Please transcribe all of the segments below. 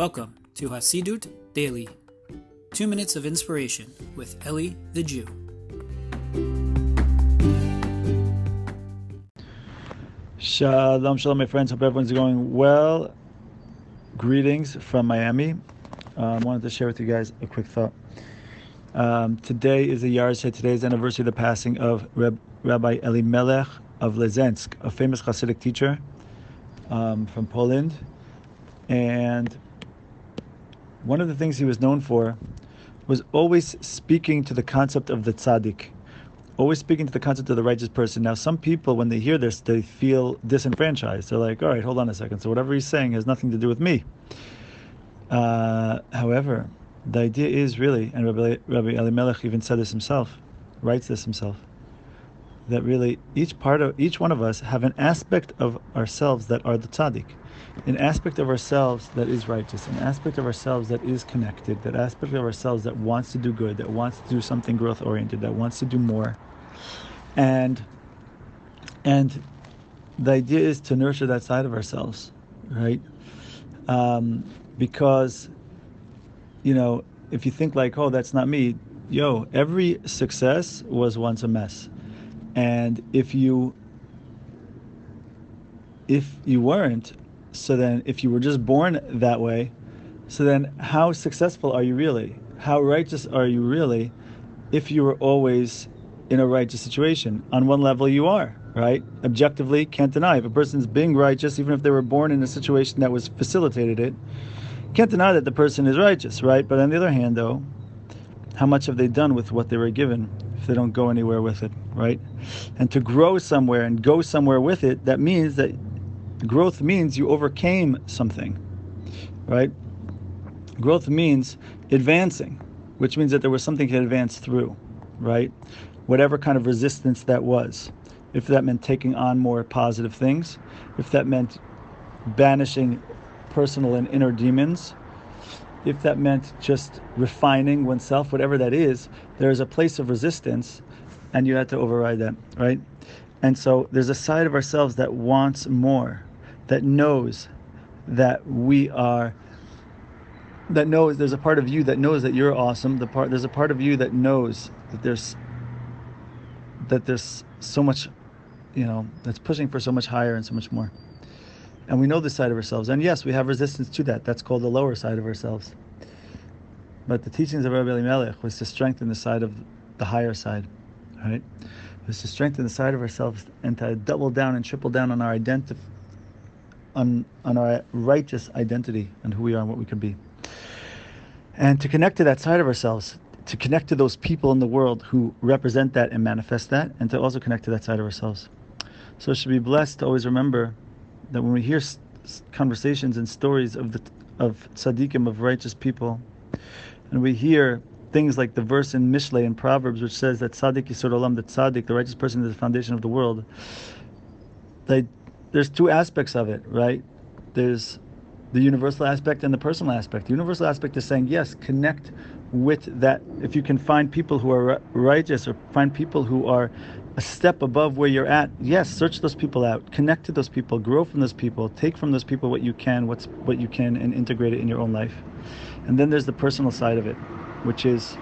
Welcome to Hasidut Daily, two minutes of inspiration with Eli the Jew. Shalom, shalom, my friends. Hope everyone's going well. Greetings from Miami. I um, wanted to share with you guys a quick thought. Um, today is the Yahrzeit. Today is the anniversary of the passing of Reb, Rabbi Elimelech of Lezensk, a famous Hasidic teacher um, from Poland. And one of the things he was known for was always speaking to the concept of the tzaddik, always speaking to the concept of the righteous person. Now, some people, when they hear this, they feel disenfranchised. They're like, all right, hold on a second. So, whatever he's saying has nothing to do with me. Uh, however, the idea is really, and Rabbi, Rabbi Elimelech even said this himself, writes this himself, that really each part of each one of us have an aspect of ourselves that are the tzaddik an aspect of ourselves that is righteous, an aspect of ourselves that is connected, that aspect of ourselves that wants to do good, that wants to do something growth oriented, that wants to do more. And and the idea is to nurture that side of ourselves, right? Um, because you know, if you think like, oh, that's not me, yo, every success was once a mess. And if you if you weren't, so then, if you were just born that way, so then how successful are you really? How righteous are you really if you were always in a righteous situation? On one level, you are, right? Objectively, can't deny. If a person's being righteous, even if they were born in a situation that was facilitated it, can't deny that the person is righteous, right? But on the other hand, though, how much have they done with what they were given if they don't go anywhere with it, right? And to grow somewhere and go somewhere with it, that means that Growth means you overcame something, right? Growth means advancing, which means that there was something to advance through, right? Whatever kind of resistance that was. If that meant taking on more positive things, if that meant banishing personal and inner demons, if that meant just refining oneself, whatever that is, there is a place of resistance and you had to override that, right? And so there's a side of ourselves that wants more, that knows that we are that knows there's a part of you that knows that you're awesome the part there's a part of you that knows that there's that there's so much you know that's pushing for so much higher and so much more and we know this side of ourselves and yes we have resistance to that that's called the lower side of ourselves but the teachings of Rabbi Elimelech was to strengthen the side of the higher side right was to strengthen the side of ourselves and to double down and triple down on our identity on, on our righteous identity and who we are and what we can be. And to connect to that side of ourselves, to connect to those people in the world who represent that and manifest that, and to also connect to that side of ourselves. So, it should be blessed to always remember that when we hear conversations and stories of the of tzaddikim, of righteous people, and we hear things like the verse in Mishlei in Proverbs, which says that tzaddik yisod olam, the tzaddik, the righteous person, is the foundation of the world. They there's two aspects of it, right? There's the universal aspect and the personal aspect. The universal aspect is saying, yes, connect with that. If you can find people who are righteous or find people who are a step above where you're at, yes, search those people out, connect to those people, grow from those people, take from those people what you can, what's what you can, and integrate it in your own life. And then there's the personal side of it, which is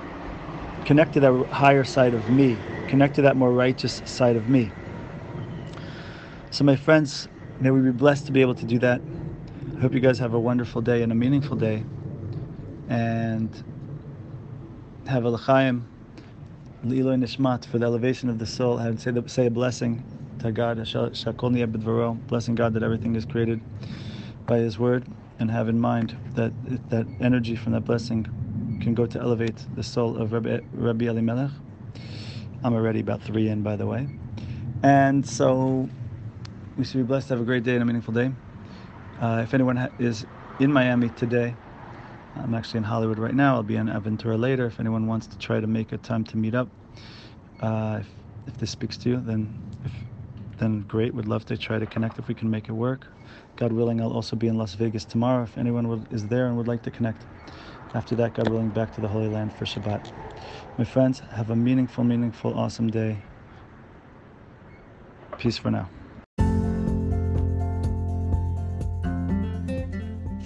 connect to that higher side of me, connect to that more righteous side of me. So, my friends, may we be blessed to be able to do that. I hope you guys have a wonderful day and a meaningful day. And have a l'chaim, l'iloi nishmat, for the elevation of the soul. and say, say a blessing to God, blessing God that everything is created by His word, and have in mind that that energy from that blessing can go to elevate the soul of Rabbi, Rabbi Elimelech. I'm already about three in, by the way. And so we should be blessed to have a great day and a meaningful day. Uh, if anyone ha- is in Miami today, I'm actually in Hollywood right now. I'll be in Aventura later. If anyone wants to try to make a time to meet up, uh, if, if, this speaks to you, then if, then great. Would love to try to connect if we can make it work. God willing, I'll also be in Las Vegas tomorrow. If anyone would, is there and would like to connect. After that, God willing, back to the Holy Land for Shabbat. My friends, have a meaningful, meaningful, awesome day. Peace for now.